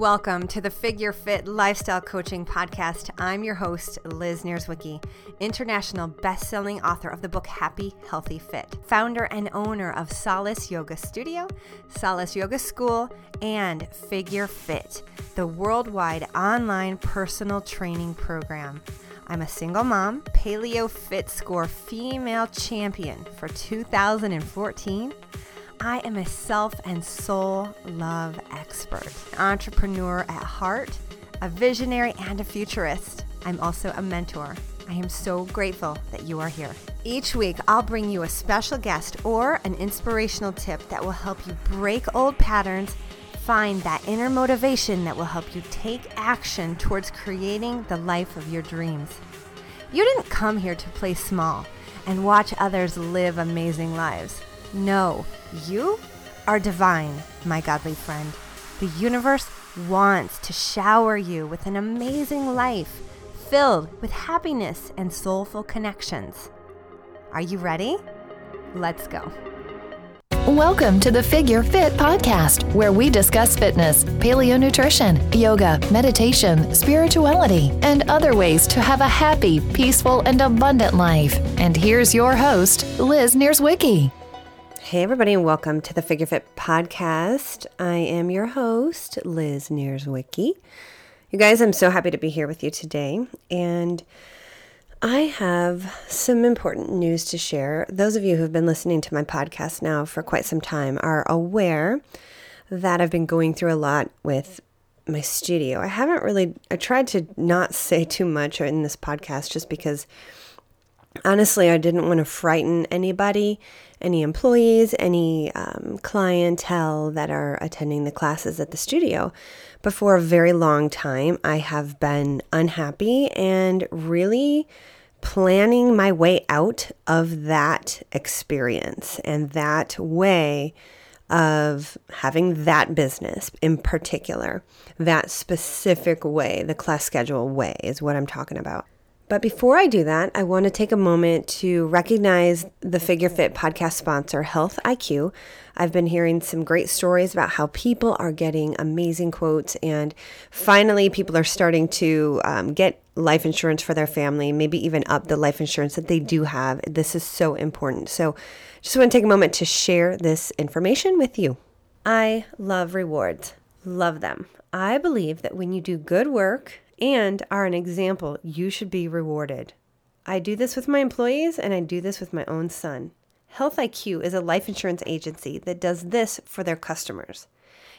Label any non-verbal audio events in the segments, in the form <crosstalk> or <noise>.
Welcome to the Figure Fit Lifestyle Coaching Podcast. I'm your host, Liz Nierzwicki, international best-selling author of the book Happy Healthy Fit, founder and owner of Solace Yoga Studio, Solace Yoga School, and Figure Fit, the worldwide online personal training program. I'm a single mom, Paleo Fit Score female champion for 2014 I am a self and soul love expert, entrepreneur at heart, a visionary, and a futurist. I'm also a mentor. I am so grateful that you are here. Each week, I'll bring you a special guest or an inspirational tip that will help you break old patterns, find that inner motivation that will help you take action towards creating the life of your dreams. You didn't come here to play small and watch others live amazing lives. No, you are divine, my godly friend. The universe wants to shower you with an amazing life filled with happiness and soulful connections. Are you ready? Let's go. Welcome to the Figure Fit podcast, where we discuss fitness, paleo nutrition, yoga, meditation, spirituality, and other ways to have a happy, peaceful, and abundant life. And here's your host, Liz Nierzwicki. Hey, everybody, and welcome to the Figure Fit podcast. I am your host, Liz Nierzwicki. You guys, I'm so happy to be here with you today. And I have some important news to share. Those of you who've been listening to my podcast now for quite some time are aware that I've been going through a lot with my studio. I haven't really, I tried to not <laughs> say too much in this podcast just because honestly, I didn't want to frighten anybody, any employees, any um, clientele that are attending the classes at the studio. But for a very long time, I have been unhappy and really planning my way out of that experience and that way of having that business in particular, that specific way, the class schedule way is what I'm talking about. But before I do that, I want to take a moment to recognize the Figure Fit podcast sponsor, Health IQ. I've been hearing some great stories about how people are getting amazing quotes, and finally, people are starting to um, get life insurance for their family, maybe even up the life insurance that they do have. This is so important. So, just want to take a moment to share this information with you. I love rewards, love them. I believe that when you do good work, and are an example, you should be rewarded. I do this with my employees and I do this with my own son. Health IQ is a life insurance agency that does this for their customers.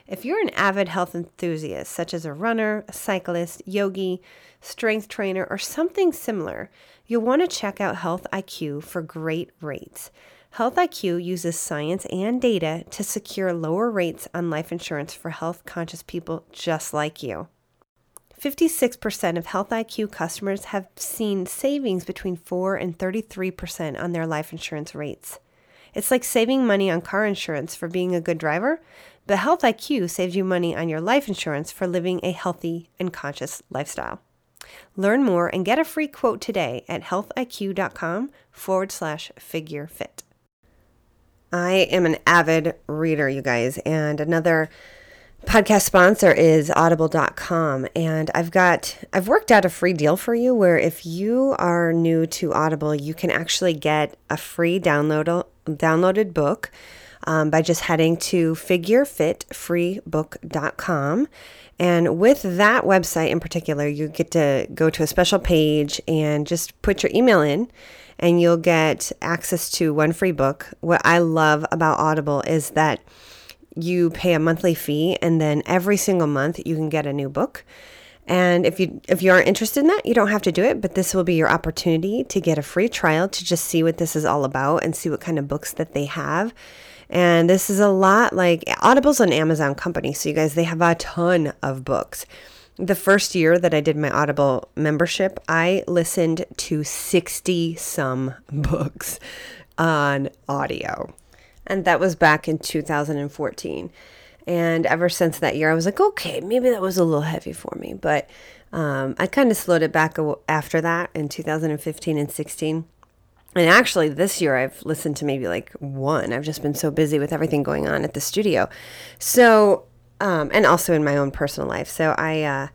If you're an avid health enthusiast, such as a runner, a cyclist, yogi, strength trainer, or something similar, you'll want to check out Health IQ for great rates. Health IQ uses science and data to secure lower rates on life insurance for health conscious people just like you. 56% of Health IQ customers have seen savings between 4 and 33% on their life insurance rates. It's like saving money on car insurance for being a good driver, but Health IQ saves you money on your life insurance for living a healthy and conscious lifestyle. Learn more and get a free quote today at healthiq.com forward slash figure fit. I am an avid reader, you guys, and another podcast sponsor is audible.com and I've got I've worked out a free deal for you where if you are new to Audible, you can actually get a free download downloaded book um, by just heading to figurefitfreebook.com. And with that website in particular, you get to go to a special page and just put your email in and you'll get access to one free book. What I love about Audible is that you pay a monthly fee and then every single month you can get a new book. And if you if you aren't interested in that, you don't have to do it, but this will be your opportunity to get a free trial to just see what this is all about and see what kind of books that they have. And this is a lot like Audible's an Amazon company, so you guys they have a ton of books. The first year that I did my Audible membership, I listened to 60 some <laughs> books on audio. And that was back in 2014. And ever since that year, I was like, okay, maybe that was a little heavy for me. But um, I kind of slowed it back after that in 2015 and 16. And actually, this year I've listened to maybe like one. I've just been so busy with everything going on at the studio. So um, and also in my own personal life. So I, uh,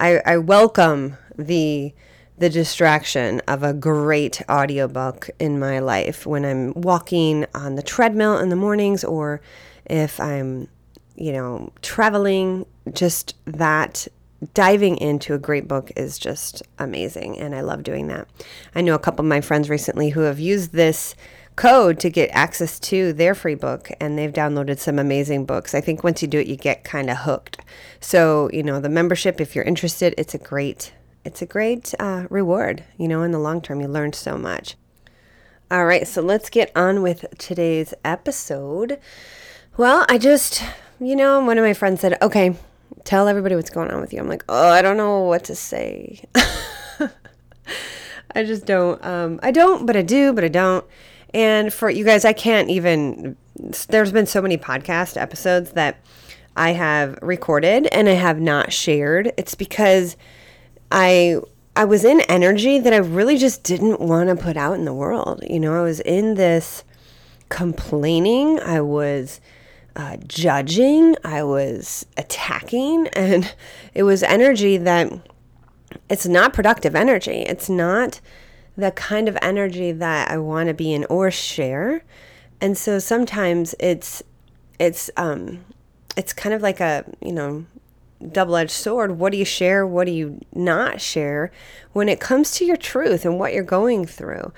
I, I welcome the the distraction of a great audiobook in my life when I'm walking on the treadmill in the mornings or if I'm, you know, traveling, just that diving into a great book is just amazing and I love doing that. I know a couple of my friends recently who have used this code to get access to their free book and they've downloaded some amazing books. I think once you do it you get kind of hooked. So, you know, the membership if you're interested, it's a great it's a great uh, reward. You know, in the long term, you learn so much. All right, so let's get on with today's episode. Well, I just, you know, one of my friends said, okay, tell everybody what's going on with you. I'm like, oh, I don't know what to say. <laughs> I just don't. Um, I don't, but I do, but I don't. And for you guys, I can't even. There's been so many podcast episodes that I have recorded and I have not shared. It's because I I was in energy that I really just didn't want to put out in the world. You know, I was in this complaining, I was uh, judging, I was attacking, <laughs> and it was energy that it's not productive energy. It's not the kind of energy that I want to be in or share. And so sometimes it's it's um it's kind of like a, you know, double edged sword. What do you share? What do you not share when it comes to your truth and what you're going through?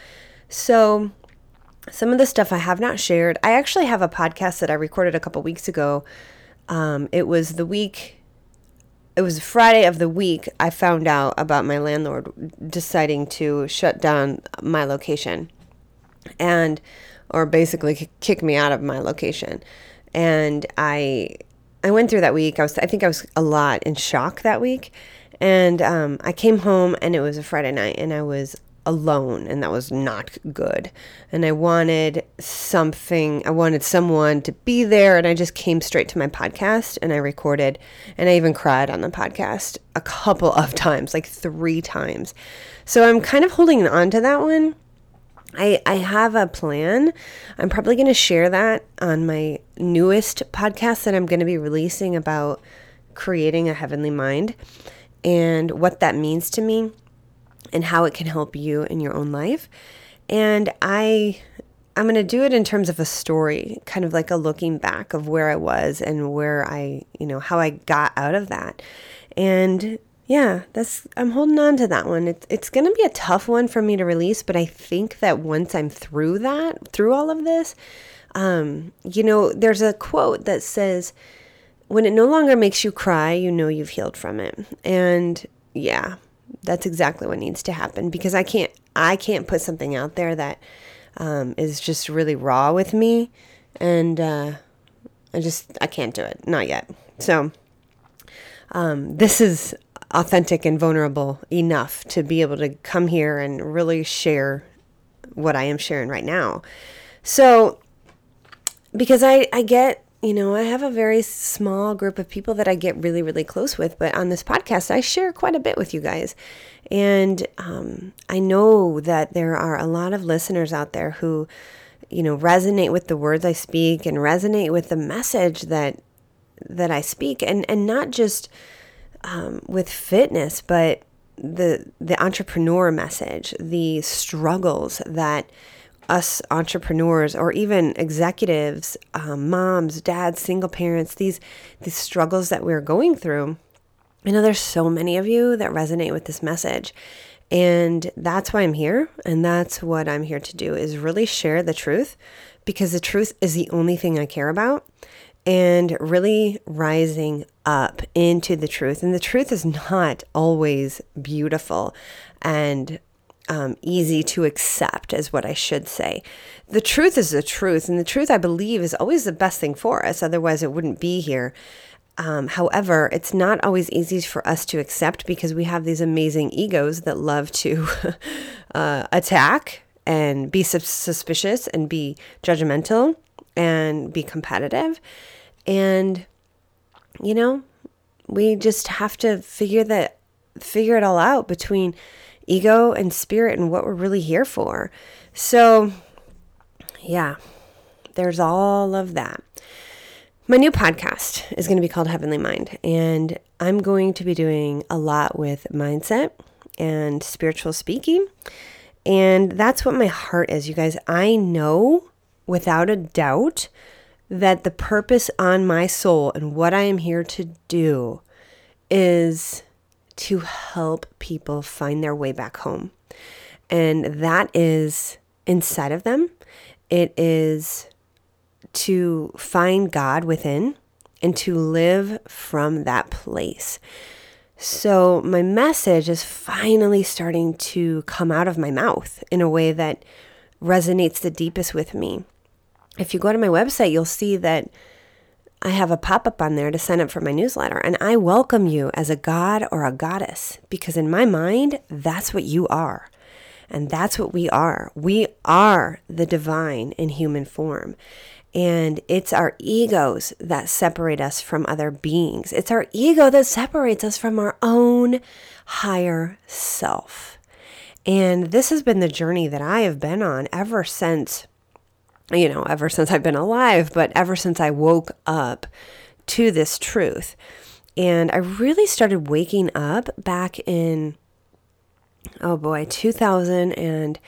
So, some of the stuff I have not shared, I actually have a podcast that I recorded a couple weeks ago. Um, it was the week, it was Friday of the week I found out about my landlord deciding to shut down my location and, or basically kick me out of my location. And I I went through that week. I was, I think I was a lot in shock that week. And um, I came home and it was a Friday night and I was alone and that was not good. And I wanted something, I wanted someone to be there. And I just came straight to my podcast and I recorded and I even cried on the podcast a couple of <laughs> times, like three times. So I'm kind of holding on to that one I, I have a plan. I'm probably going to share that on my newest podcast that I'm going to be releasing about creating a heavenly mind and what that means to me and how it can help you in your own life. And I I'm going to do it in terms of a story, kind of like a looking back of where I was and where I, you know, how I got out of that. And yeah, that's I'm holding on to that one. It's it's going to be a tough one for me to release, but I think that once I'm through that, through all of this, um, you know, there's a quote that says, "When it no longer makes you cry, you know you've healed from it." And yeah, that's exactly what needs to happen because I can't I can't put something out there that um, is just really raw with me, and uh, I just I can't do it, not yet. So. Um, this is authentic and vulnerable enough to be able to come here and really share what I am sharing right now. So, because I, I get, you know, I have a very small group of people that I get really, really close with, but on this podcast, I share quite a bit with you guys. And um, I know that there are a lot of listeners out there who, you know, resonate with the words I speak and resonate with the message that that I speak and and not just um, with fitness, but the the entrepreneur message, the struggles that us entrepreneurs or even executives, um, moms, dads, single parents, these these struggles that we're going through. I know there's so many of you that resonate with this message. And that's why I'm here. And that's what I'm here to do is really share the truth because the truth is the only thing I care about and really rising up into the truth. And the truth is not always beautiful and um, easy to accept, is what I should say. The truth is the truth, and the truth, I believe, is always the best thing for us. Otherwise, it wouldn't be here. Um, however, it's not always easy for us to accept because we have these amazing egos that love to <laughs> uh, attack and be suspicious and be judgmental and be competitive. And, you know, we just have to figure that, figure it all out between ego and spirit and what we're really here for. So, yeah, there's all of that. My new podcast is going to be called Heavenly Mind, and I'm going to be doing a lot with mindset and spiritual speaking. And that's what my heart is, you guys. I know without a doubt that the purpose on my soul and what I am here to do is to help people find their way back home. And that is inside of them. It is to find God within and to live from that place. So, my message is finally starting to come out of my mouth in a way that resonates the deepest with me. If you go to my website, you'll see that I have a pop up on there to sign up for my newsletter. And I welcome you as a god or a goddess because, in my mind, that's what you are. And that's what we are. We are the divine in human form. And it's our egos that separate us from other beings. It's our ego that separates us from our own higher self. And this has been the journey that I have been on ever since you know, ever since I've been alive, but ever since I woke up to this truth. And I really started waking up back in, oh boy, 2000. And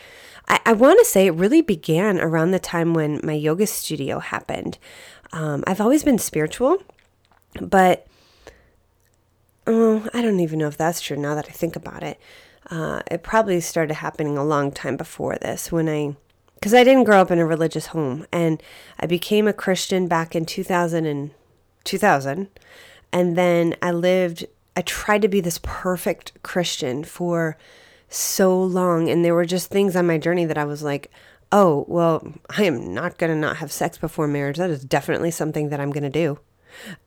I, I want to say it really began around the time when my yoga studio happened. Um, I've always been spiritual, but oh, I don't even know if that's true now that I think about it. Uh, it probably started happening a long time before this when I because I didn't grow up in a religious home and I became a Christian back in 2000 and 2000 and then I lived I tried to be this perfect Christian for so long and there were just things on my journey that I was like oh well I am not going to not have sex before marriage. That is definitely something that I'm going to do.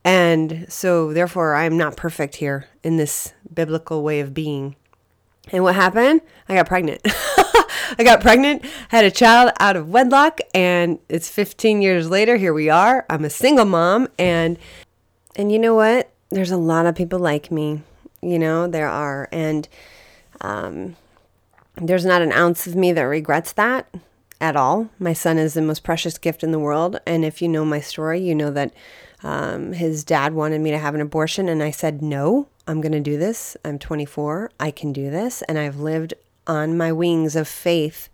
And so therefore I am not perfect here in this biblical way of being. And what happened? I got pregnant <laughs> <laughs> I got pregnant, had a child out of wedlock, and it's 15 years later. Here we are. I'm a single mom, and and you know what? There's a lot of people like me. You know there are, and um, there's not an ounce of me that regrets that at all. My son is the most precious gift in the world, and if you know my story, you know that um, his dad wanted me to have an abortion, and I said no. I'm going to do this. I'm 24. I can do this. And I've lived on my wings of faith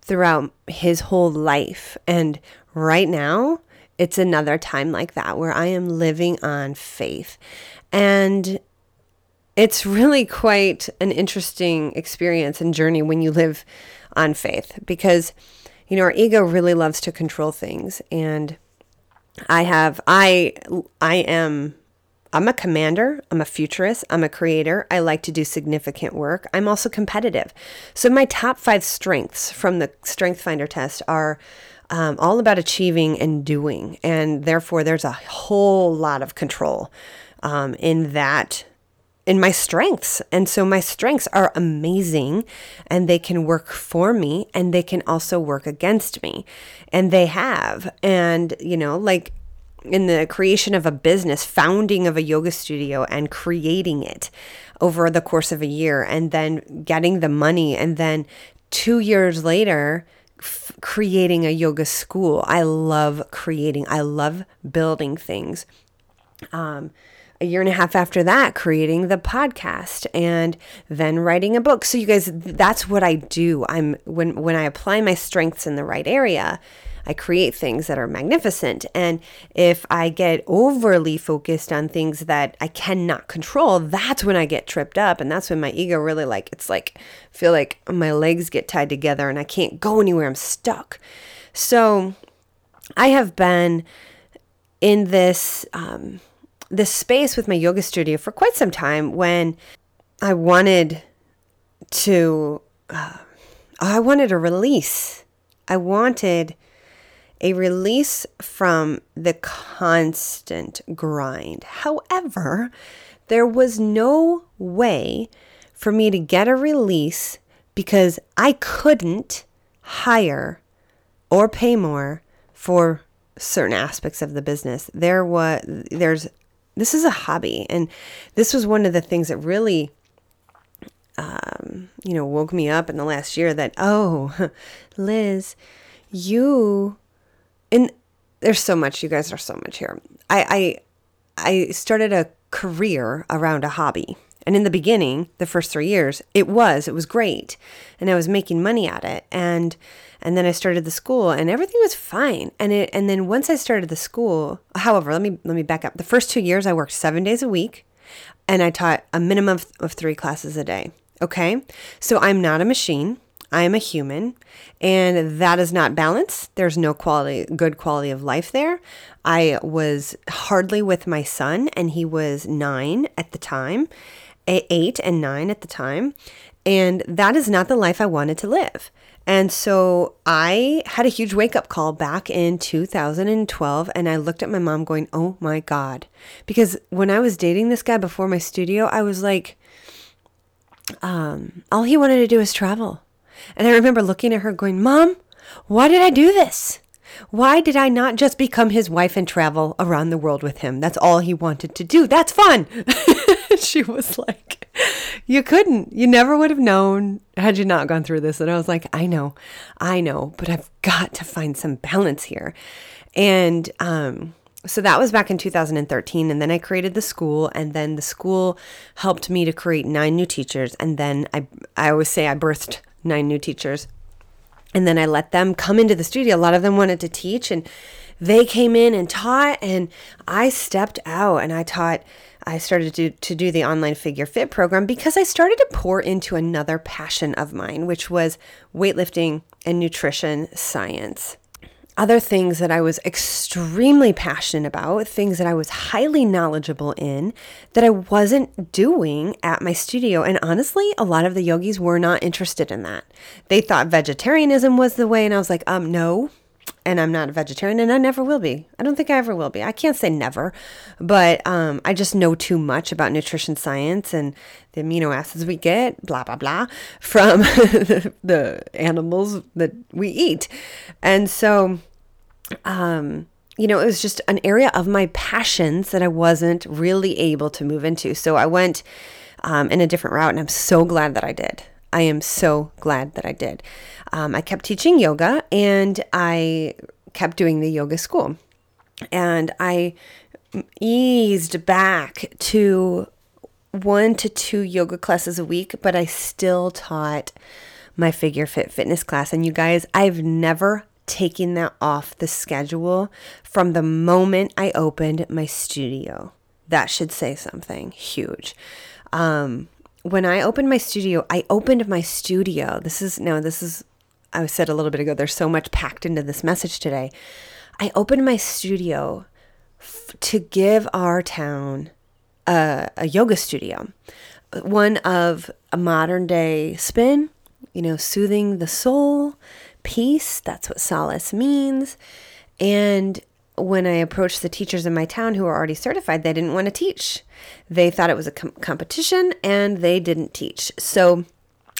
throughout his whole life. And right now, it's another time like that where I am living on faith. And it's really quite an interesting experience and journey when you live on faith because, you know, our ego really loves to control things. And I have, I, I am I'm a commander, I'm a futurist, I'm a creator. I like to do significant work. I'm also competitive. So, my top five strengths from the Strength Finder test are um, all about achieving and doing. And therefore, there's a whole lot of control um, in that in my strengths. And so my strengths are amazing and they can work for me and they can also work against me. And they have. And, you know, like in the creation of a business, founding of a yoga studio and creating it over the course of a year and then getting the money and then 2 years later f- creating a yoga school. I love creating. I love building things. Um a year and a half after that creating the podcast and then writing a book so you guys that's what i do i'm when when i apply my strengths in the right area I create things that are magnificent. And if I get overly focused on things that I cannot control, that's when I get tripped up. And that's when my ego really like, it's like, feel like my legs get tied together and I can't go anywhere. I'm stuck. So I have been in this, um, this space with my yoga studio for quite some time when I wanted to, uh, I wanted a release. I wanted a release from the constant grind. However, there was no way for me to get a release because I couldn't hire or pay more for certain aspects of the business. There was there's this is a hobby and this was one of the things that really um, you know woke me up in the last year that oh <laughs> Liz you in there's so much. You guys are so much here. I I, I started a career around a hobby. And in the beginning, the first three years, it was, it was great. And I was making money at it. And and then I started the school and everything was fine. And it and then once I started the school, however, let me let me back up. The first two years I worked seven days a week and I taught a minimum of, of three classes a day. Okay. So I'm not a machine. I am a human, and that is not balance. There's no quality, good quality of life there. I was hardly with my son, and he was nine at the time, eight and nine at the time. And that is not the life I wanted to live. And so I had a huge wake up call back in 2012. And I looked at my mom going, Oh my God. Because when I was dating this guy before my studio, I was like, um, all he wanted to do was travel. And I remember looking at her going, Mom, why did I do this? Why did I not just become his wife and travel around the world with him? That's all he wanted to do. That's fun. <laughs> she was like, You couldn't. You never would have known had you not gone through this. And I was like, I know, I know, but I've got to find some balance here. And um, so that was back in 2013 and then i created the school and then the school helped me to create nine new teachers and then i i always say i birthed nine new teachers. And then i let them come into the studio. A lot of them wanted to teach and they came in and taught and i stepped out and i taught i started to, to do the online figure fit program because i started to pour into another passion of mine which was weightlifting and nutrition science other things that I was extremely passionate about, things that I was highly knowledgeable in that I wasn't doing at my studio. And honestly, a lot of the yogis were not interested in that. They thought vegetarianism was the way. And I was like, um, no. And I'm not a vegetarian and I never will be. I don't think I ever will be. I can't say never, but um, I just know too much about nutrition science and the amino acids we get, blah, blah, blah, from <laughs> the animals that we eat. And so um, you know, it was just an area of my passions that I wasn't really able to move into. So I went um, in a different route, and I'm so glad that I did. I am so glad that I did. Um, I kept teaching yoga and I kept doing the yoga school. And I eased back to one to two yoga classes a week, but I still taught my figure fit fitness class. And you guys, I've never taking that off the schedule from the moment I opened my studio. That should say something huge. Um, when I opened my studio, I opened my studio. This is no, this is, I said a little bit ago, there's so much packed into this message today. I opened my studio f- to give our town a, a yoga studio, one of a modern day spin, you know, soothing the soul, peace. That's what solace means. And when I approached the teachers in my town who were already certified, they didn't want to teach. They thought it was a com- competition and they didn't teach. So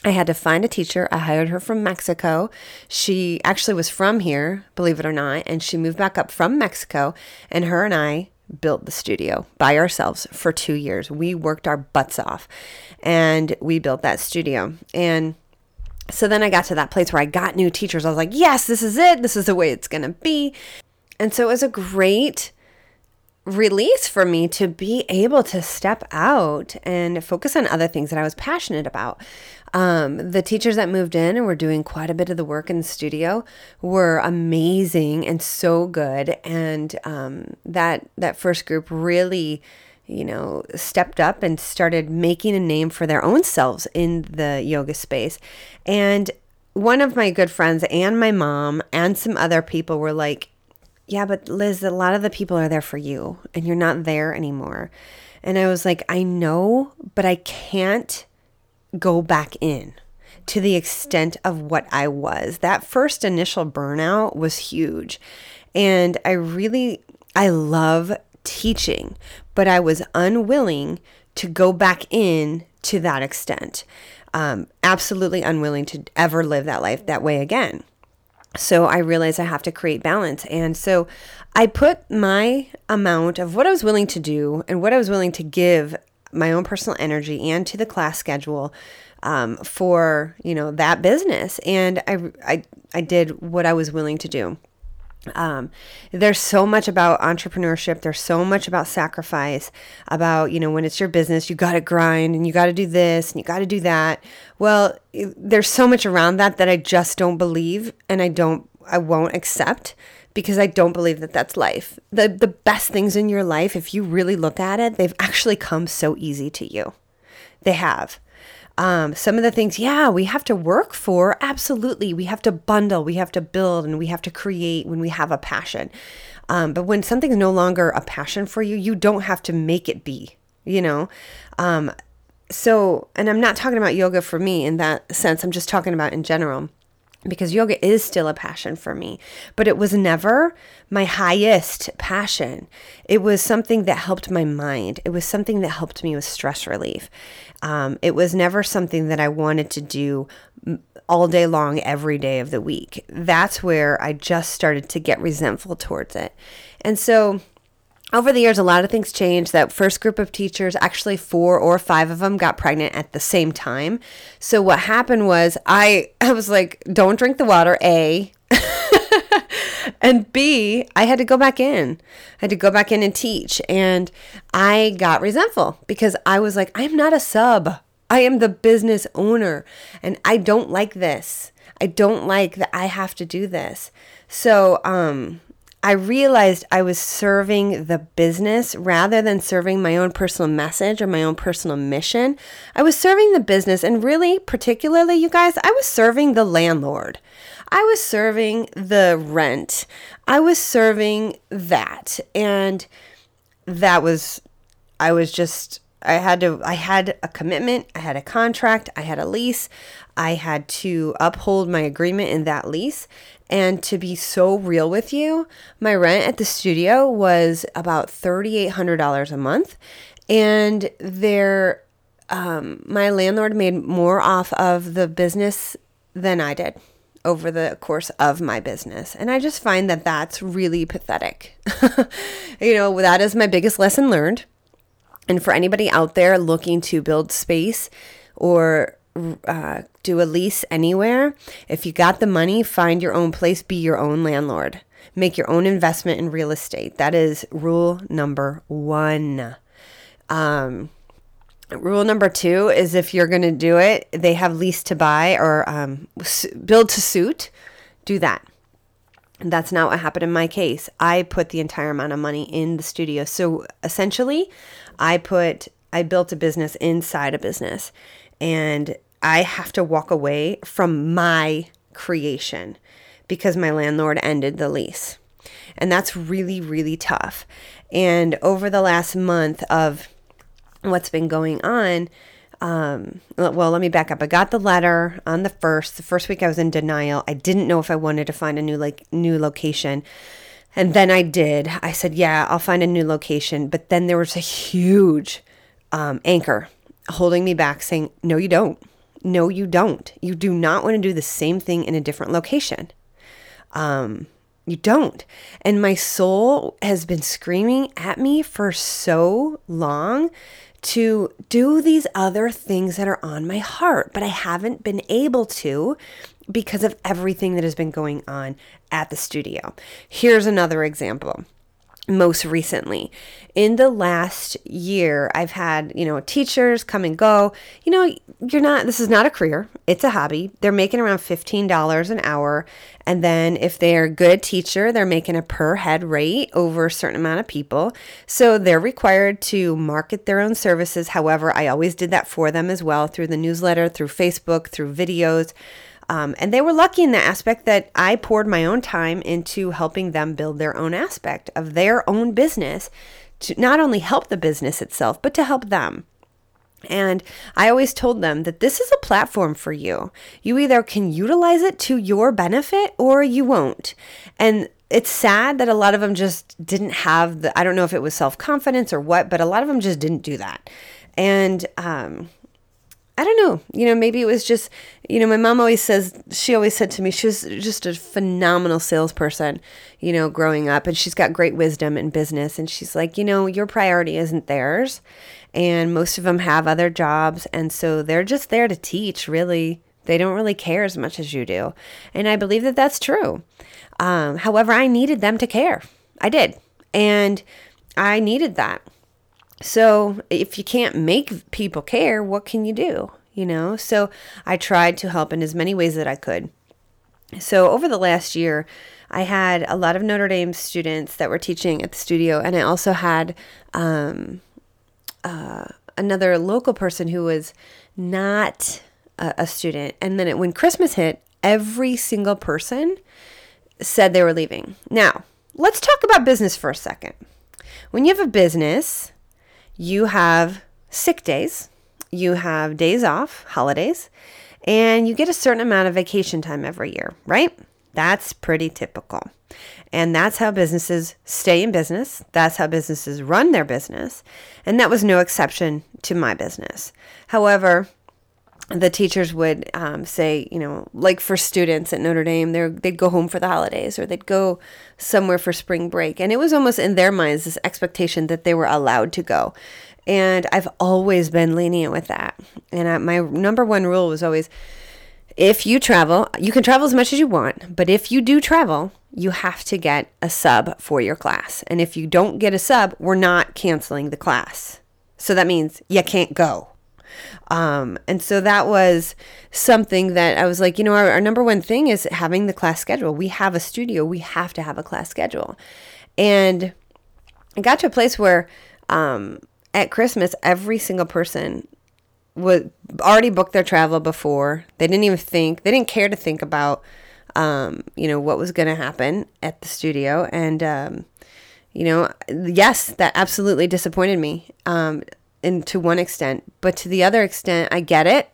I had to find a teacher. I hired her from Mexico. She actually was from here, believe it or not, and she moved back up from Mexico. And her and I built the studio by ourselves for two years. We worked our butts off and we built that studio. And so then I got to that place where I got new teachers. I was like, yes, this is it. This is the way it's going to be. And so it was a great release for me to be able to step out and focus on other things that I was passionate about. Um, the teachers that moved in and were doing quite a bit of the work in the studio were amazing and so good. And um, that that first group really you know, stepped up and started making a name for their own selves in the yoga space. And one of my good friends and my mom and some other people were like, Yeah, but Liz, a lot of the people are there for you and you're not there anymore. And I was like, I know, but I can't go back in to the extent of what I was. That first initial burnout was huge. And I really, I love teaching, but I was unwilling to go back in to that extent. Um, absolutely unwilling to ever live that life that way again. So I realized I have to create balance. And so I put my amount of what I was willing to do and what I was willing to give my own personal energy and to the class schedule um, for you know that business and I, I i did what i was willing to do um, there's so much about entrepreneurship. There's so much about sacrifice about you know when it's your business you got to grind and you got to do this and you got to do that. Well there's so much around that that i just don't believe and i don't i won't accept because i don't believe that that's life. The the best things in your life if you really look at it they've actually come so easy to you. They have um, some of the things, yeah, we have to work for. Absolutely. We have to bundle, we have to build, and we have to create when we have a passion. Um, but when something's no longer a passion for you, you don't have to make it be, you know? Um, so, and I'm not talking about yoga for me in that sense, I'm just talking about in general because yoga is still a passion for me, but it was never my highest passion. It was something that helped my mind. It was something that helped me with stress relief. Um, it was never something that I wanted to do all day long, every day of the week. That's where I just started to get resentful towards it. And so, over the years, a lot of things changed. That first group of teachers, actually four or five of them, got pregnant at the same time. So what happened was I <laughs> I was like, don't drink the water. A. <laughs> and B, I had to go back in. I had to go back in and teach. And I got resentful because I was like, I'm not a sub. I am the business owner. And I don't like this. I don't like that I have to do this. So, um, I realized I was serving the business rather than serving my own personal message or my own personal mission. I was serving the business, and really, particularly, you guys, I was serving the landlord. I was serving the rent. I was serving that. And that was, I was just, I had to, I had a commitment, I had a contract, I had a lease. I had to uphold my agreement in that lease. And to be so real with you, my rent at the studio was about $3,800 a month. And there, um, my landlord made more off of the business than I did over the course of my business. And I just find that that's really pathetic. <laughs> you know, that is my biggest lesson learned. And for anybody out there looking to build space or uh, do a lease anywhere. If you got the money, find your own place, be your own landlord. Make your own investment in real estate. That is rule number one. Um, rule number two is if you're going to do it, they have lease to buy or um, build to suit. Do that. That's not what happened in my case. I put the entire amount of money in the studio. So essentially, I put I built a business inside a business and I have to walk away from my creation because my landlord ended the lease. And that's really, really tough. And over the last month of what's been going on, um, well, let me back up. I got the letter on the first. The first week I was in denial. I didn't know if I wanted to find a new like new location. And then I did. I said, "Yeah, I'll find a new location." But then there was a huge um, anchor holding me back, saying, No, you don't. No, you don't. You do not want to do the same thing in a different location. Um, you don't. And my soul has been screaming at me for so long to do these other things that are on my heart, but I haven't been able to because of everything that has been going on at the studio. Here's another example most recently. In the last year, I've had, you know, teachers come and go. You know, you're not, this is not a career, it's a hobby. They're making around $15 an hour. And then if they're a good teacher, they're making a per head rate over a certain amount of people. So they're required to market their own services. However, I always did that for them as well through the newsletter, through Facebook, through videos. Um, and they were lucky in the aspect that I poured my own time into helping them build their own aspect of their own business to not only help the business itself, but to help them. And I always told them that this is a platform for you. You either can utilize it to your benefit or you won't. And it's sad that a lot of them just didn't have the, I don't know if it was self confidence or what, but a lot of them just didn't do that. And, um, I don't know. You know, maybe it was just, you know, my mom always says, she always said to me, she was just a phenomenal salesperson, you know, growing up. And she's got great wisdom in business. And she's like, you know, your priority isn't theirs. And most of them have other jobs. And so they're just there to teach, really. They don't really care as much as you do. And I believe that that's true. Um, however, I needed them to care. I did. And I needed that. So if you can't make people care, what can you do? You know, so I tried to help in as many ways that I could. So over the last year, I had a lot of Notre Dame students that were teaching at the studio, and I also had um, uh, another local person who was not a, a student. And then it, when Christmas hit, every single person said they were leaving. Now, let's talk about business for a second. When you have a business, you have sick days, you have days off, holidays, and you get a certain amount of vacation time every year, right? That's pretty typical. And that's how businesses stay in business. That's how businesses run their business. And that was no exception to my business. However, the teachers would um, say, you know, like for students at Notre Dame, they they'd go home for the holidays or they'd go somewhere for spring break. And it was almost in their minds this expectation that they were allowed to go. And I've always been lenient with that. And I, my number one rule was always if you travel, you can travel as much as you want, but if you do travel, you have to get a sub for your class. And if you don't get a sub, we're not canceling the class. So that means you can't go. Um, and so that was something that I was like, you know, our, our number one thing is having the class schedule. We have a studio, we have to have a class schedule. And I got to a place where um, at Christmas, every single person was already booked their travel before. They didn't even think, they didn't care to think about, um, you know, what was going to happen at the studio. And, um, you know, yes, that absolutely disappointed me. Um, and to one extent, but to the other extent, I get it.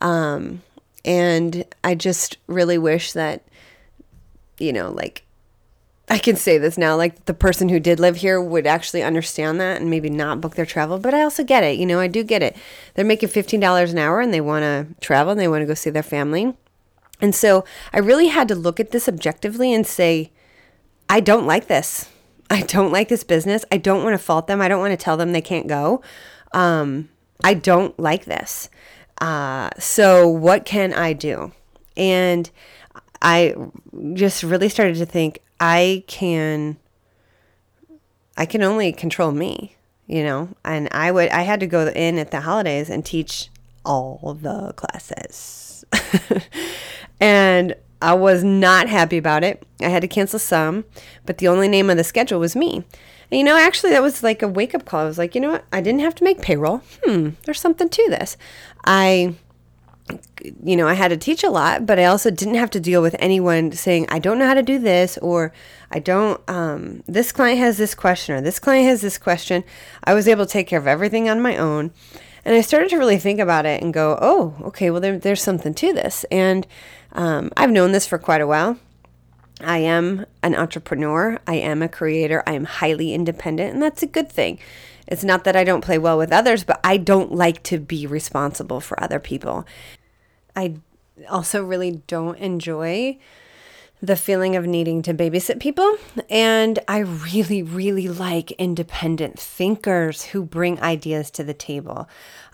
Um, and I just really wish that, you know, like I can say this now, like the person who did live here would actually understand that and maybe not book their travel. But I also get it. You know, I do get it. They're making $15 an hour and they want to travel and they want to go see their family. And so I really had to look at this objectively and say, I don't like this. I don't like this business. I don't want to fault them. I don't want to tell them they can't go. Um, I don't like this. Uh, so what can I do? And I just really started to think I can I can only control me, you know. And I would I had to go in at the holidays and teach all the classes. <laughs> and I was not happy about it. I had to cancel some, but the only name on the schedule was me. And you know, actually, that was like a wake up call. I was like, you know what? I didn't have to make payroll. Hmm, there's something to this. I you know, I had to teach a lot, but I also didn't have to deal with anyone saying, I don't know how to do this, or I don't, um, this client has this question, or this client has this question. I was able to take care of everything on my own. And I started to really think about it and go, oh, okay, well, there, there's something to this. And um, I've known this for quite a while. I am an entrepreneur, I am a creator, I am highly independent, and that's a good thing. It's not that I don't play well with others, but I don't like to be responsible for other people. I also really don't enjoy the feeling of needing to babysit people. And I really, really like independent thinkers who bring ideas to the table.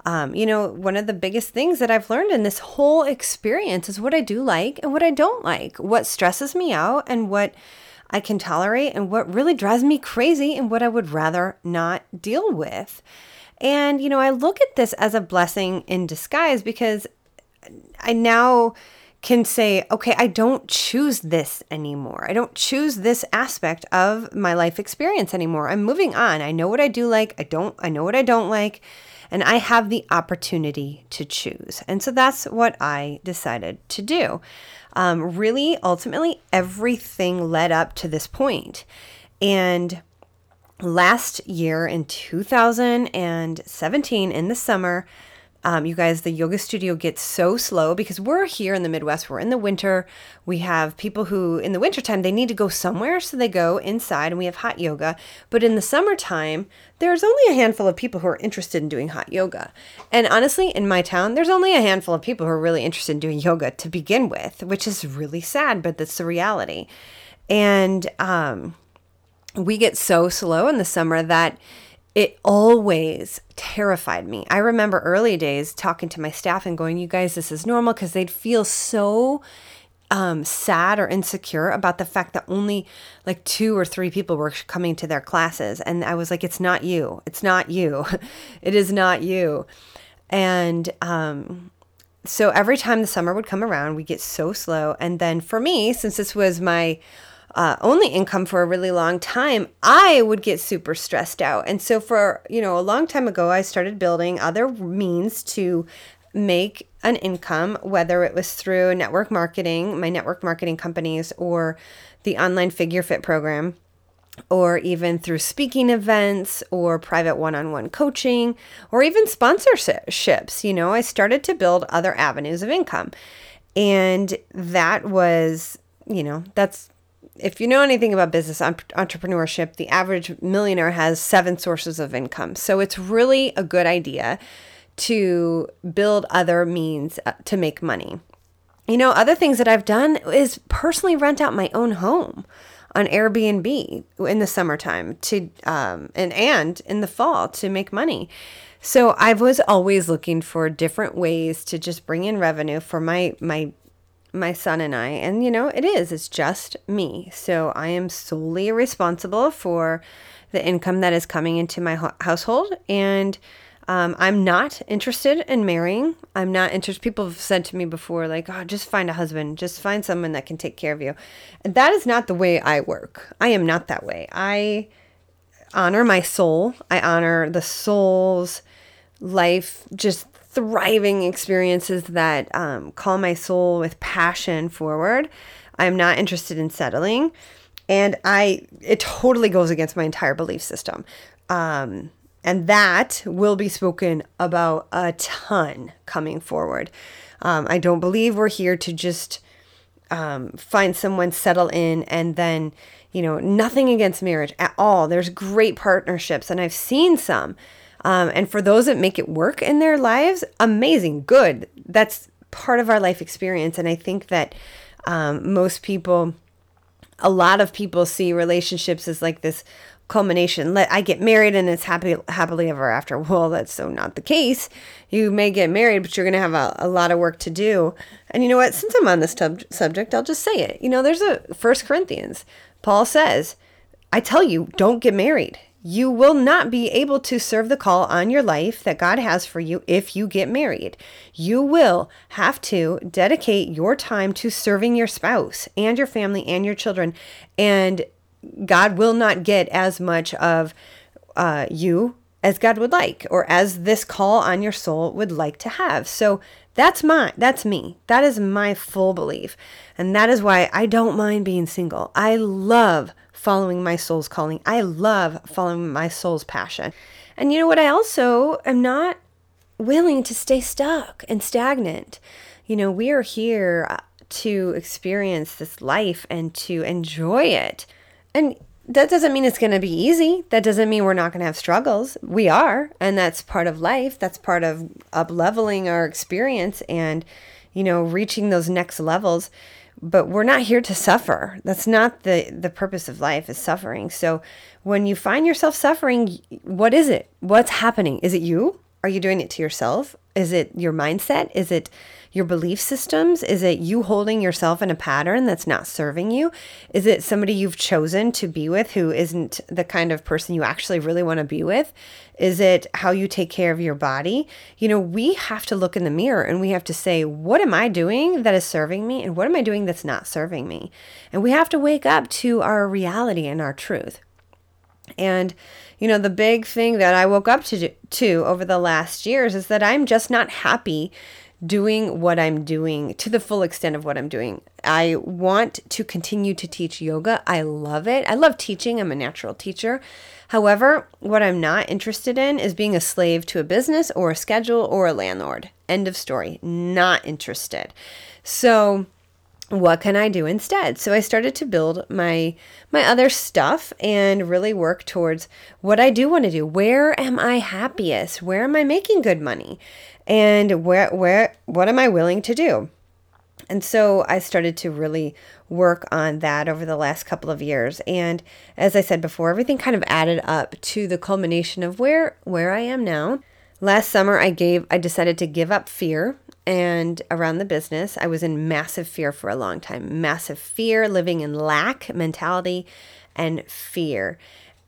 Um, you know, one of the biggest things that I've learned in this whole experience is what I do like and what I don't like, what stresses me out and what I can tolerate and what really drives me crazy and what I would rather not deal with. And, you know, I look at this as a blessing in disguise because I now can say, okay, I don't choose this anymore. I don't choose this aspect of my life experience anymore. I'm moving on. I know what I do like. I don't, I know what I don't like. And I have the opportunity to choose. And so that's what I decided to do. Um, really, ultimately, everything led up to this point. And last year in 2017, in the summer, um, you guys, the yoga studio gets so slow because we're here in the Midwest. We're in the winter. We have people who, in the wintertime, they need to go somewhere, so they go inside and we have hot yoga. But in the summertime, there's only a handful of people who are interested in doing hot yoga. And honestly, in my town, there's only a handful of people who are really interested in doing yoga to begin with, which is really sad, but that's the reality. And um, we get so slow in the summer that it always terrified me. I remember early days talking to my staff and going, You guys, this is normal because they'd feel so um, sad or insecure about the fact that only like two or three people were coming to their classes. And I was like, It's not you. It's not you. <laughs> it is not you. And um, so every time the summer would come around, we get so slow. And then for me, since this was my uh, only income for a really long time, I would get super stressed out. And so, for you know, a long time ago, I started building other means to make an income, whether it was through network marketing, my network marketing companies, or the online figure fit program, or even through speaking events or private one on one coaching, or even sponsorships. You know, I started to build other avenues of income. And that was, you know, that's if you know anything about business entrepreneurship, the average millionaire has seven sources of income. So it's really a good idea to build other means uh, to make money. You know, other things that I've done is personally rent out my own home on Airbnb in the summertime to um, and and in the fall to make money. So I was always looking for different ways to just bring in revenue for my my my son and I. And, you know, it is, it's just me. So I am solely responsible for the income that is coming into my ho- household. And um, I'm not interested in marrying. I'm not interested. People have said to me before, like, oh, just find a husband, just find someone that can take care of you. And that is not the way I work. I am not that way. I honor my soul, I honor the soul's life just thriving experiences that um, call my soul with passion forward. I'm not interested in settling. And I, it totally goes against my entire belief system. Um, and that will be spoken about a ton coming forward. Um, I don't believe we're here to just um, find someone, settle in, and then, you know, nothing against marriage at all. There's great partnerships, and I've seen some um, and for those that make it work in their lives, amazing, good. That's part of our life experience. And I think that um, most people, a lot of people see relationships as like this culmination. Let I get married and it's happy happily ever after. <laughs> Well, that's so not the case. You may get married, but you're going to have a, a lot of work to do. And you know what? Since I'm on this tub- subject, I'll just say it. You know, there's a First Corinthians. Paul says, "I tell you, don't get married." You will not be able to serve the call on your life that God has for you if you get married. You will have to dedicate your time to serving your spouse and your family and your children. And God will not get as much of uh, you as God would like or as this call on your soul would like to have. So that's my that's me. That is my full belief. And that is why I don't mind being single. I love following my soul's calling. I love following my soul's passion. And you know what? I also am not willing to stay stuck and stagnant. You know, we are here uh, to experience this life and to enjoy it. And that doesn't mean it's going to be easy. That doesn't mean we're not going to have struggles. We are, and that's part of life. That's part of up leveling our experience and, you know, reaching those next levels but we're not here to suffer. That's not the the purpose of life is suffering. So when you find yourself suffering what is it? What's happening? Is it you? Are you doing it to yourself? Is it your mindset? Is it your belief systems? Is it you holding yourself in a pattern that's not serving you? Is it somebody you've chosen to be with who isn't the kind of person you actually really want to be with? Is it how you take care of your body? You know, we have to look in the mirror and we have to say, what am I doing that is serving me? And what am I doing that's not serving me? And we have to wake up to our reality and our truth. And, you know, the big thing that I woke up to, to over the last years is that I'm just not happy doing what I'm doing to the full extent of what I'm doing. I want to continue to teach yoga. I love it. I love teaching. I'm a natural teacher. However, what I'm not interested in is being a slave to a business or a schedule or a landlord. End of story. Not interested. So, what can I do instead? So I started to build my my other stuff and really work towards what I do want to do. Where am I happiest? Where am I making good money? And where where what am I willing to do? And so I started to really work on that over the last couple of years. And as I said before, everything kind of added up to the culmination of where where I am now. Last summer I gave I decided to give up fear and around the business. I was in massive fear for a long time. Massive fear, living in lack mentality and fear.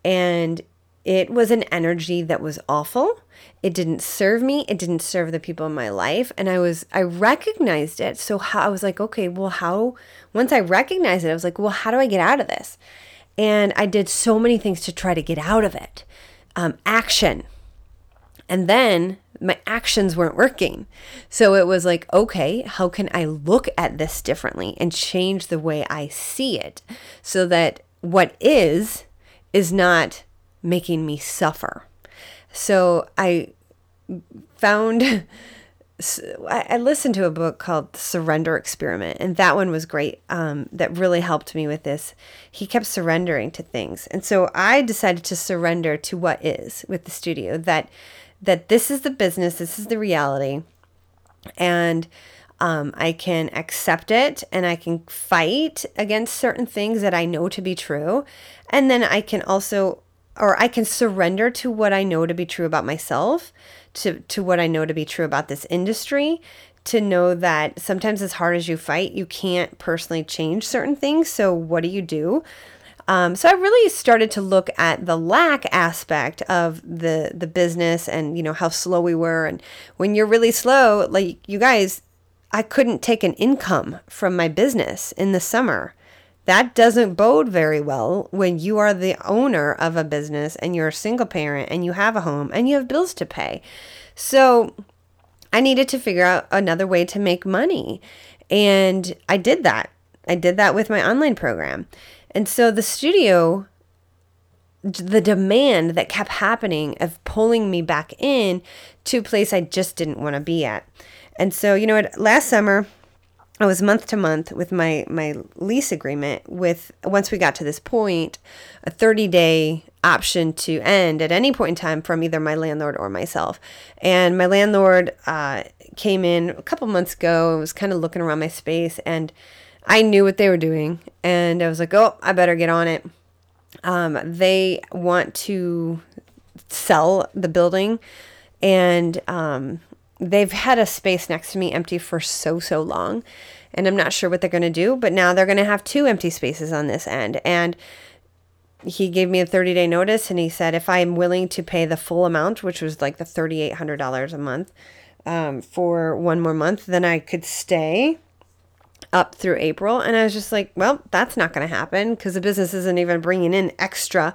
And it was an energy that was awful. It didn't serve me. It didn't serve the people in my life. And I was, I recognized it. So how, I was like, okay, well, how, once I recognized it, I was like, well, how do I get out of this? And I did so many things to try to get out of it. Um, action. And then my actions weren't working. So it was like, okay, how can I look at this differently and change the way I see it so that what is, is not making me suffer. So I found, <laughs> I listened to a book called Surrender Experiment, and that one was great. Um, that really helped me with this. He kept surrendering to things. And so I decided to surrender to what is with the studio that that this is the business, this is the reality. And um, I can accept it and I can fight against certain things that I know to be true. And then I can also or I can surrender to what I know to be true about myself, to to what I know to be true about this industry, to know that sometimes as hard as you fight, you can't personally change certain things. So what do you do? Um, so I really started to look at the lack aspect of the the business and you know how slow we were and when you're really slow like you guys I couldn't take an income from my business in the summer that doesn't bode very well when you are the owner of a business and you're a single parent and you have a home and you have bills to pay. So I needed to figure out another way to make money. And I did that. I did that with my online program. And so the studio, the demand that kept happening of pulling me back in to a place I just didn't want to be at. And so, you know, what, last summer, I was month to month with my my lease agreement with once we got to this point a 30 day option to end at any point in time from either my landlord or myself. And my landlord uh, came in a couple months ago and was kind of looking around my space and I knew what they were doing and I was like oh I better get on it. Um, they want to sell the building and um, they've had a space next to me empty for so so long and i'm not sure what they're going to do but now they're going to have two empty spaces on this end. And he gave me a 30 day notice and he said if i'm willing to pay the full amount which was like the $3800 a month um, for one more month then i could stay up through april. And i was just like well that's not going to happen because the business isn't even bringing in extra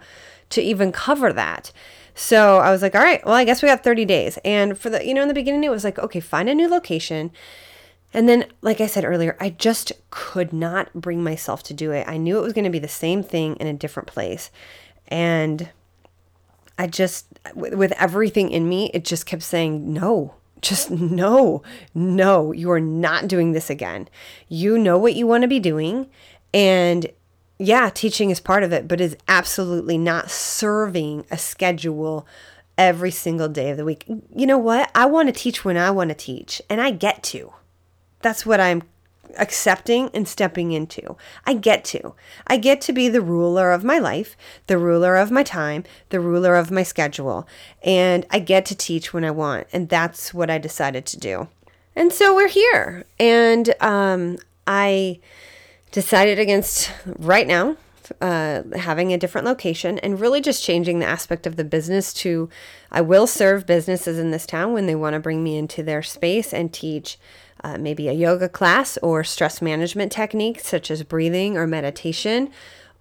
to even cover that so I was like, all right, well, I guess we got 30 days. And for the, you know, in the beginning, it was like, okay, find a new location. And then, like I said earlier, I just could not bring myself to do it. I knew it was going to be the same thing in a different place. And I just, with everything in me, it just kept saying, no, just no, no, you are not doing this again. You know what you want to be doing. And yeah, teaching is part of it, but is absolutely not serving a schedule every single day of the week. You know what? I want to teach when I want to teach, and I get to. That's what I'm accepting and stepping into. I get to. I get to be the ruler of my life, the ruler of my time, the ruler of my schedule, and I get to teach when I want. And that's what I decided to do. And so we're here. And um, I decided against right now uh, having a different location and really just changing the aspect of the business to I will serve businesses in this town when they want to bring me into their space and teach uh, maybe a yoga class or stress management techniques such as breathing or meditation,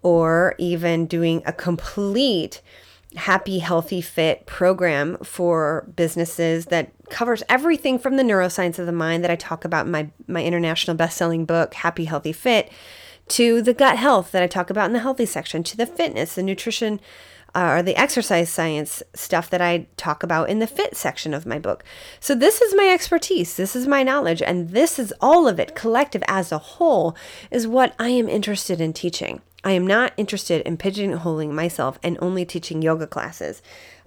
or even doing a complete happy, healthy, fit program for businesses that covers everything from the neuroscience of the mind that I talk about in my, my international best-selling book, Happy, Healthy, Fit, to the gut health that I talk about in the healthy section, to the fitness, the nutrition, uh, or the exercise science stuff that I talk about in the fit section of my book. So, this is my expertise, this is my knowledge, and this is all of it collective as a whole is what I am interested in teaching. I am not interested in pigeonholing myself and only teaching yoga classes.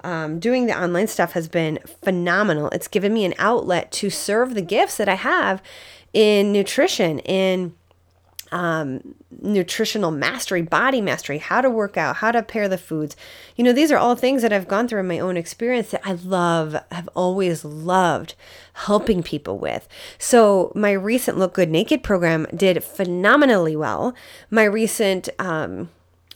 Um, doing the online stuff has been phenomenal. It's given me an outlet to serve the gifts that I have in nutrition, in um, nutritional mastery, body mastery, how to work out, how to pair the foods. You know, these are all things that I've gone through in my own experience that I love, have always loved helping people with. So, my recent Look Good Naked program did phenomenally well. My recent, um,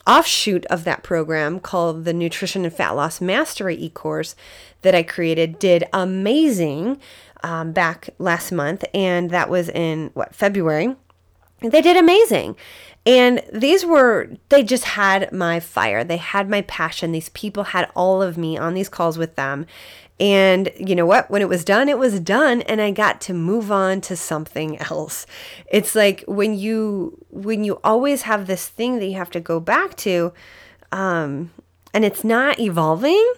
offshoot of that program called the Nutrition and Fat Loss Mastery e course that I created did amazing um, back last month. And that was in what, February. They did amazing. And these were, they just had my fire. They had my passion. These people had all of me on these calls with them. And you know what? When it was done, it was done and I got to move on to something <laughs> else. It's like when you when you always have this thing that you have to go back to um and it's not evolving,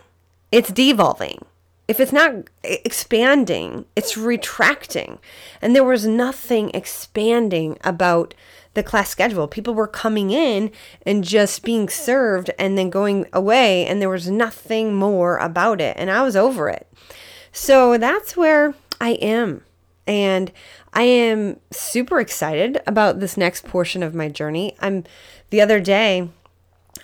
it's devolving. If it's not expanding, it's retracting. And there was nothing expanding about the class schedule. People were coming in and just being served and then going away, and there was nothing more about it. And I was over it. So that's where I am. And I am super excited about this next portion of my journey. I'm the other day,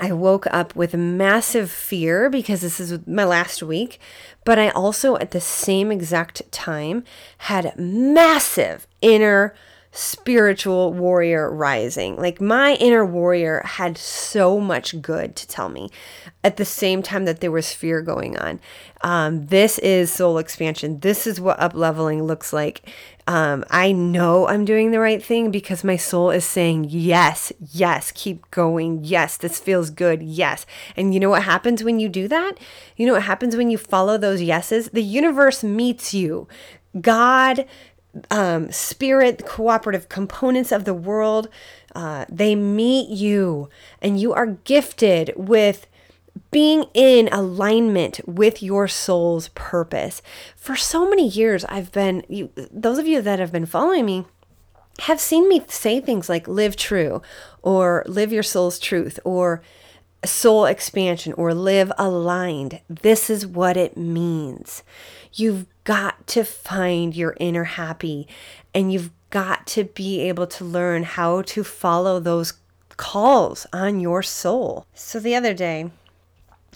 I woke up with massive fear because this is my last week, but I also at the same exact time had massive inner spiritual warrior rising. Like my inner warrior had so much good to tell me at the same time that there was fear going on. Um, this is soul expansion. This is what up leveling looks like. Um, I know I'm doing the right thing because my soul is saying, yes, yes, keep going. Yes, this feels good. Yes. And you know what happens when you do that? You know what happens when you follow those yeses? The universe meets you. God, um, spirit, cooperative components of the world, uh, they meet you, and you are gifted with being in alignment with your soul's purpose. For so many years, I've been, you, those of you that have been following me, have seen me say things like live true or live your soul's truth or soul expansion or live aligned. This is what it means. You've got to find your inner happy and you've got to be able to learn how to follow those calls on your soul. So the other day,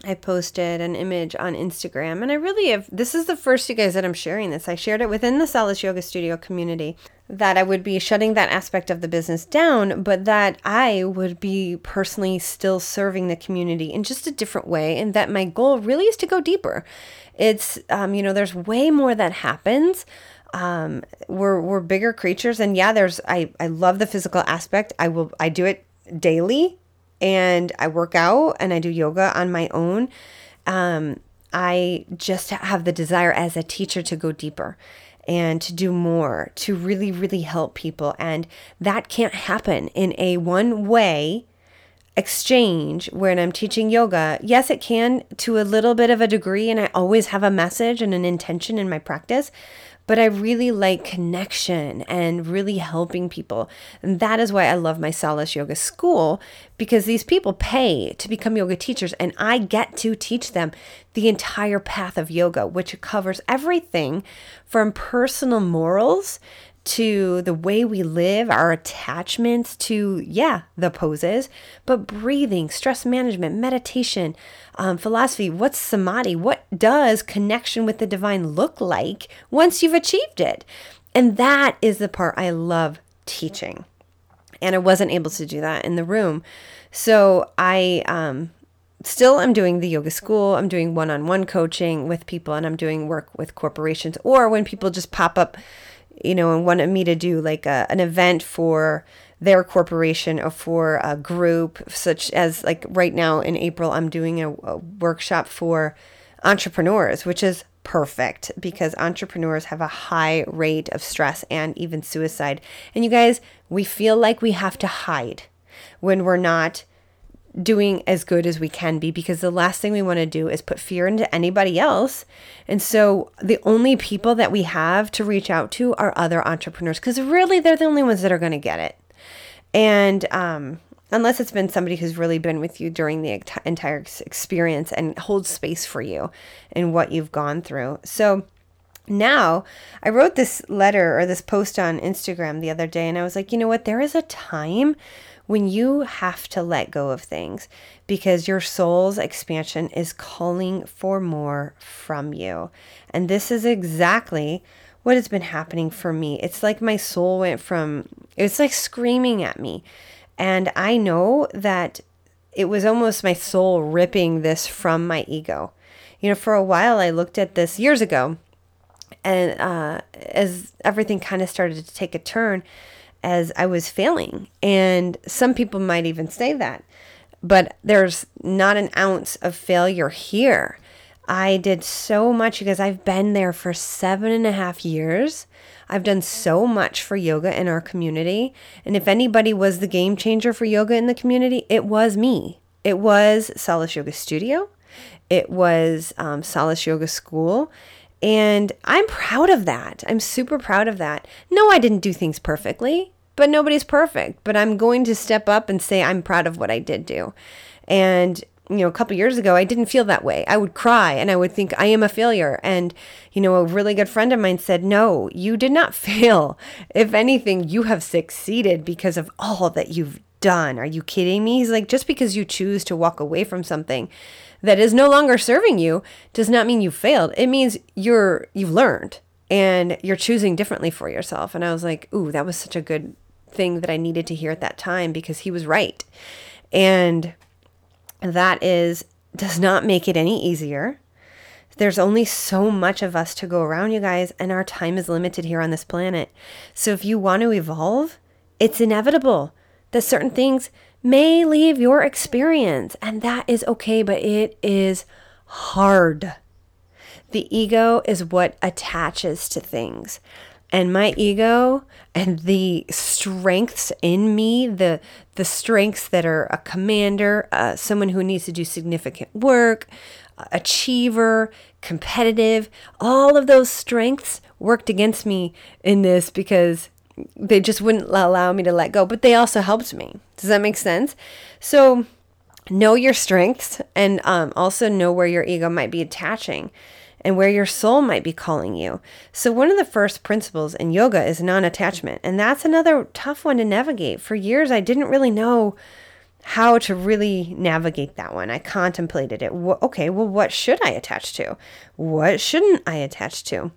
I posted an image on Instagram, and I really have. This is the first you guys that I'm sharing this. I shared it within the Solace Yoga Studio community that I would be shutting that aspect of the business down, but that I would be personally still serving the community in just a different way, and that my goal really is to go deeper. It's, um, you know, there's way more that happens. Um, we're we're bigger creatures, and yeah, there's. I I love the physical aspect. I will. I do it daily and I work out and I do yoga on my own. Um, I just have the desire as a teacher to go deeper and to do more, to really, really help people. And that can't happen in a one way exchange when I'm teaching yoga. Yes, it can to a little bit of a degree, and I always have a message and an intention in my practice but I really like connection and really helping people. And that is why I love my Solace Yoga School because these people pay to become yoga teachers and I get to teach them the entire path of yoga, which covers everything from personal morals to the way we live, our attachments to, yeah, the poses, but breathing, stress management, meditation, um, philosophy. What's samadhi? What does connection with the divine look like once you've achieved it? And that is the part I love teaching. And I wasn't able to do that in the room. So I, um, still I'm doing the yoga school. I'm doing one-on-one coaching with people and I'm doing work with corporations or when people just pop up you know, and wanted me to do like a, an event for their corporation or for a group, such as like right now in April, I'm doing a, a workshop for entrepreneurs, which is perfect because entrepreneurs have a high rate of stress and even suicide. And you guys, we feel like we have to hide when we're not doing as good as we can be because the last thing we want to do is put fear into anybody else. And so the only people that we have to reach out to are other entrepreneurs because really they're the only ones that are going to get it. And um, unless it's been somebody who's really been with you during the entire experience and holds space for you and what you've gone through. So now I wrote this letter or this post on Instagram the other day and I was like, you know what? There is a time when you have to let go of things because your soul's expansion is calling for more from you. And this is exactly what has been happening for me. It's like my soul went from, it's like screaming at me. And I know that it was almost my soul ripping this from my ego. You know, for a while I looked at this years ago, and uh, as everything kind of started to take a turn, as I was failing. And some people might even say that, but there's not an ounce of failure here. I did so much because I've been there for seven and a half years. I've done so much for yoga in our community. And if anybody was the game changer for yoga in the community, it was me. It was Solace Yoga Studio, it was um, Solace Yoga School. And I'm proud of that. I'm super proud of that. No, I didn't do things perfectly, but nobody's perfect. But I'm going to step up and say I'm proud of what I did do. And you know, a couple years ago, I didn't feel that way. I would cry and I would think I am a failure. And, you know, a really good friend of mine said, No, you did not <laughs> fail. If anything, you have succeeded because of all that you've done. Are you kidding me? He's like, Just because you choose to walk away from something that is no longer serving you does not mean you failed. It means you're, you've learned and you're choosing differently for yourself. And I was like, Ooh, that was such a good thing that I needed to hear at that time because he was right. And, that is does not make it any easier. There's only so much of us to go around, you guys, and our time is limited here on this planet. So if you want to evolve, it's inevitable that certain things may leave your experience, and that is okay, but it is hard. The ego is what attaches to things and my ego and the strengths in me the the strengths that are a commander uh, someone who needs to do significant work achiever competitive all of those strengths worked against me in this because they just wouldn't allow me to let go but they also helped me does that make sense so know your strengths and um, also know where your ego might be attaching and where your soul might be calling you. So, one of the first principles in yoga is non attachment. And that's another tough one to navigate. For years, I didn't really know how to really navigate that one. I contemplated it. Okay, well, what should I attach to? What shouldn't I attach to?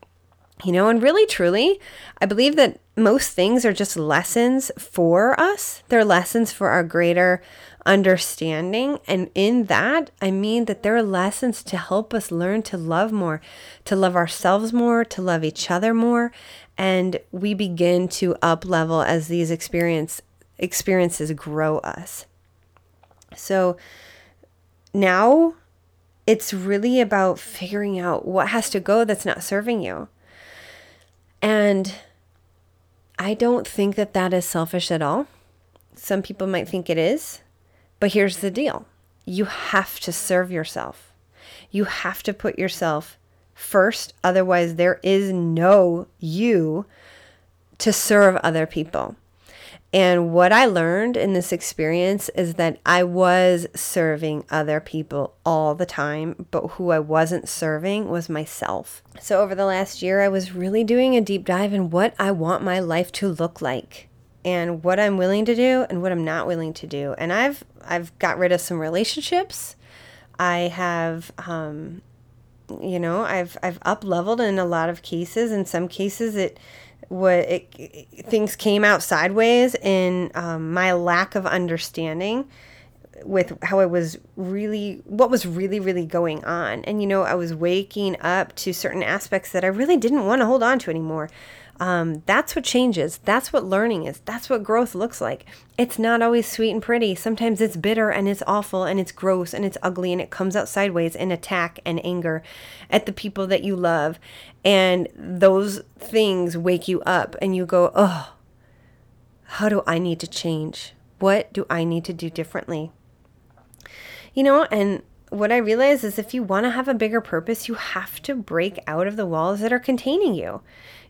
You know, and really, truly, I believe that most things are just lessons for us. They're lessons for our greater understanding. And in that, I mean that there are lessons to help us learn to love more, to love ourselves more, to love each other more. And we begin to up level as these experience experiences grow us. So now it's really about figuring out what has to go that's not serving you. And I don't think that that is selfish at all. Some people might think it is. But here's the deal you have to serve yourself. You have to put yourself first. Otherwise, there is no you to serve other people. And what I learned in this experience is that I was serving other people all the time, but who I wasn't serving was myself. So, over the last year, I was really doing a deep dive in what I want my life to look like and what I'm willing to do and what I'm not willing to do. And I've I've got rid of some relationships. I have um, you know, I've I've up leveled in a lot of cases. In some cases it what it, things came out sideways in um, my lack of understanding with how I was really what was really really going on. And you know I was waking up to certain aspects that I really didn't want to hold on to anymore um, that's what changes. That's what learning is. That's what growth looks like. It's not always sweet and pretty. Sometimes it's bitter and it's awful and it's gross and it's ugly and it comes out sideways in attack and anger at the people that you love. And those things wake you up and you go, oh, how do I need to change? What do I need to do differently? You know, and what I realize is if you want to have a bigger purpose, you have to break out of the walls that are containing you.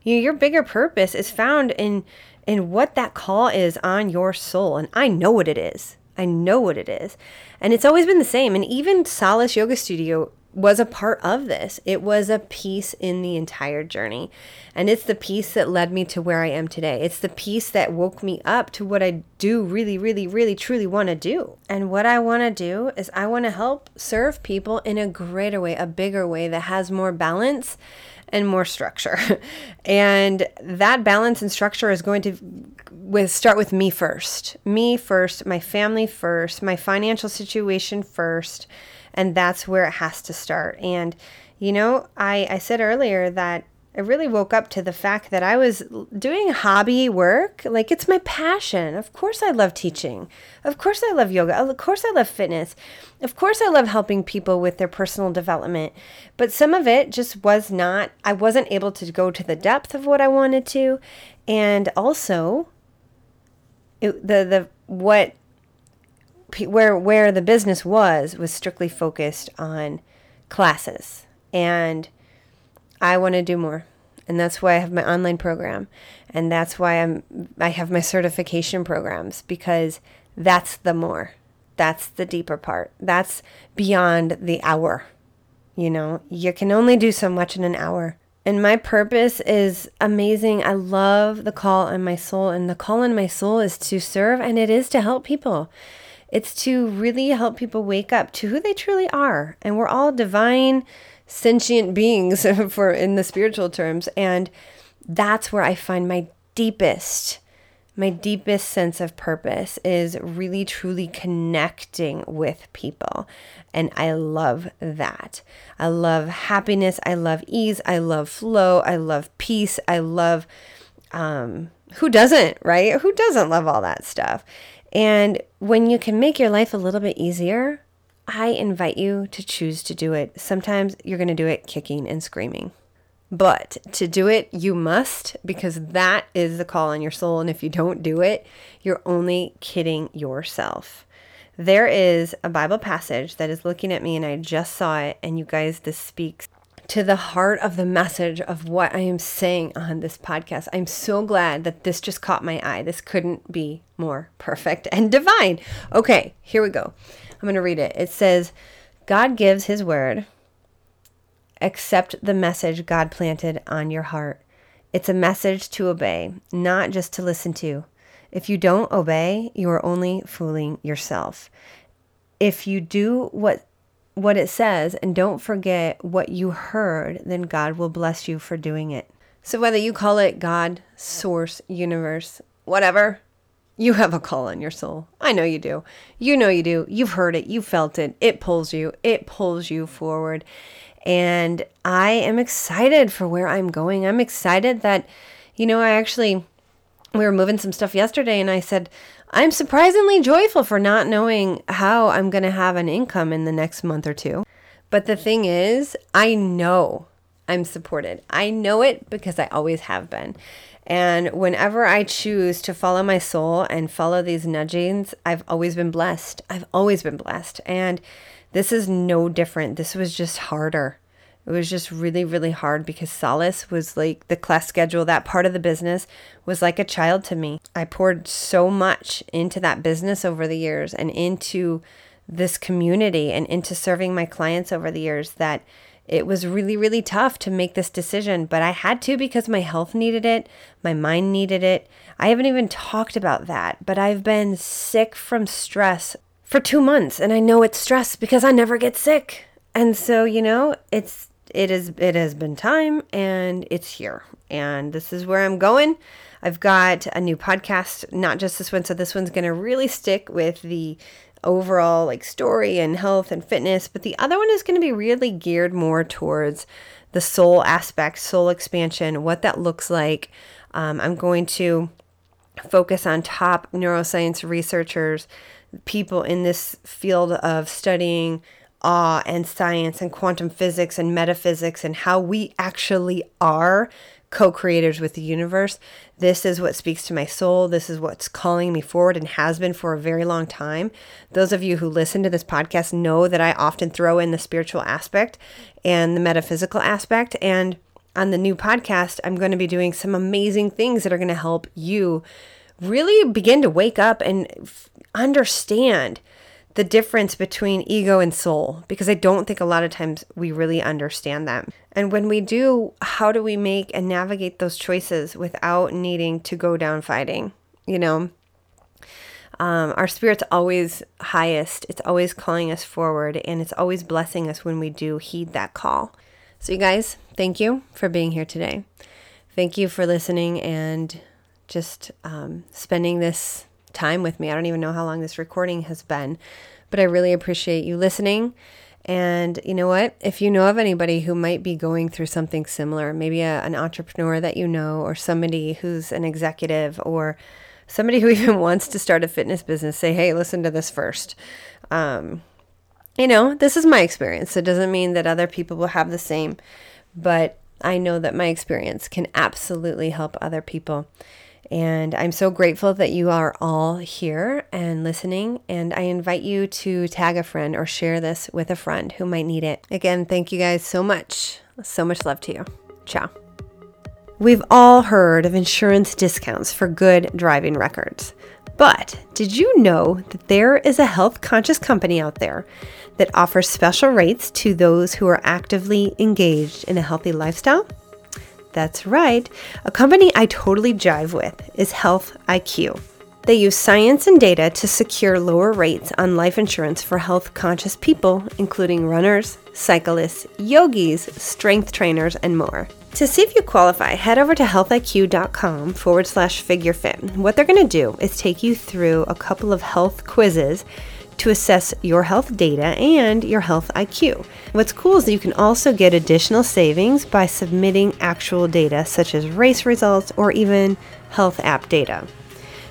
You know, your bigger purpose is found in in what that call is on your soul, and I know what it is. I know what it is. And it's always been the same. And even Solace Yoga Studio was a part of this. It was a piece in the entire journey. And it's the piece that led me to where I am today. It's the piece that woke me up to what I do really, really, really, truly want to do. And what I want to do is I want to help serve people in a greater way, a bigger way that has more balance and more structure. <laughs> and that balance and structure is going to with start with me first. Me first, my family first, my financial situation first and that's where it has to start. And you know, I I said earlier that I really woke up to the fact that I was doing hobby work. Like it's my passion. Of course, I love teaching. Of course, I love yoga. Of course, I love fitness. Of course, I love helping people with their personal development. But some of it just was not, I wasn't able to go to the depth of what I wanted to. And also, it, the, the, what where where the business was was strictly focused on classes. And I want to do more. And that's why I have my online program. And that's why I'm I have my certification programs because that's the more. That's the deeper part. That's beyond the hour. You know you can only do so much in an hour. And my purpose is amazing. I love the call in my soul, and the call in my soul is to serve, and it is to help people. It's to really help people wake up to who they truly are. And we're all divine, sentient <laughs> beings <laughs> for in the spiritual terms. And that's where I find my deepest my deepest sense of purpose is really truly connecting with people. And I love that. I love happiness. I love ease. I love flow. I love peace. I love, um, who doesn't, right? Who doesn't love all that stuff? And when you can make your life a little bit easier, I invite you to choose to do it. Sometimes you're going to do it kicking and screaming. But to do it, you must because that is the call on your soul. And if you don't do it, you're only kidding yourself. There is a Bible passage that is looking at me, and I just saw it. And you guys, this speaks to the heart of the message of what I am saying on this podcast. I'm so glad that this just caught my eye. This couldn't be more perfect and divine. Okay, here we go. I'm going to read it. It says, God gives his word. Accept the message God planted on your heart. It's a message to obey, not just to listen to. If you don't obey, you are only fooling yourself. If you do what what it says and don't forget what you heard, then God will bless you for doing it. So, whether you call it God, source, universe, whatever, you have a call on your soul. I know you do. You know you do. You've heard it. You felt it. It pulls you. It pulls you forward. And I am excited for where I'm going. I'm excited that, you know, I actually, we were moving some stuff yesterday and I said, I'm surprisingly joyful for not knowing how I'm going to have an income in the next month or two. But the thing is, I know I'm supported. I know it because I always have been. And whenever I choose to follow my soul and follow these nudgings, I've always been blessed. I've always been blessed. And this is no different. This was just harder. It was just really, really hard because Solace was like the class schedule, that part of the business was like a child to me. I poured so much into that business over the years and into this community and into serving my clients over the years that it was really, really tough to make this decision, but I had to because my health needed it, my mind needed it. I haven't even talked about that, but I've been sick from stress for two months, and I know it's stress because I never get sick. And so, you know, it's it is it has been time and it's here. And this is where i'm going. I've got a new podcast not just this one. So this one's going to really stick with the overall like story and health and fitness but the other one is going to be really geared more towards the soul aspect soul expansion what that looks like. Um, i'm going to focus on top neuroscience researchers people in this field of studying awe and science and quantum physics and metaphysics and how we actually are co creators with the universe. This is what speaks to my soul. This is what's calling me forward and has been for a very long time. Those of you who listen to this podcast know that I often throw in the spiritual aspect and the metaphysical aspect. And on the new podcast, I'm going to be doing some amazing things that are going to help you really begin to wake up and understand the difference between ego and soul because I don't think a lot of times we really understand that. And when we do, how do we make and navigate those choices without needing to go down fighting? You know, um, our spirit's always highest, it's always calling us forward, and it's always blessing us when we do heed that call. So, you guys, thank you for being here today. Thank you for listening and just um, spending this time with me. I don't even know how long this recording has been, but I really appreciate you listening. And you know what? If you know of anybody who might be going through something similar, maybe a, an entrepreneur that you know, or somebody who's an executive, or somebody who <laughs> even wants to start a fitness business, say, hey, listen to this first. Um, you know, this is my experience. It doesn't mean that other people will have the same, but I know that my experience can absolutely help other people. And I'm so grateful that you are all here and listening. And I invite you to tag a friend or share this with a friend who might need it. Again, thank you guys so much. So much love to you. Ciao. We've all heard of insurance discounts for good driving records. But did you know that there is a health conscious company out there that offers special rates to those who are actively engaged in a healthy lifestyle? That's right. A company I totally jive with is Health IQ. They use science and data to secure lower rates on life insurance for health conscious people, including runners, cyclists, yogis, strength trainers, and more. To see if you qualify, head over to healthiq.com forward slash figure fit. What they're going to do is take you through a couple of health quizzes to assess your health data and your health IQ. What's cool is you can also get additional savings by submitting actual data such as race results or even health app data.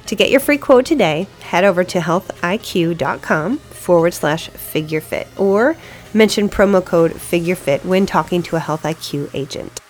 To get your free quote today, head over to healthiq.com forward slash figure fit or mention promo code figure fit when talking to a health IQ agent.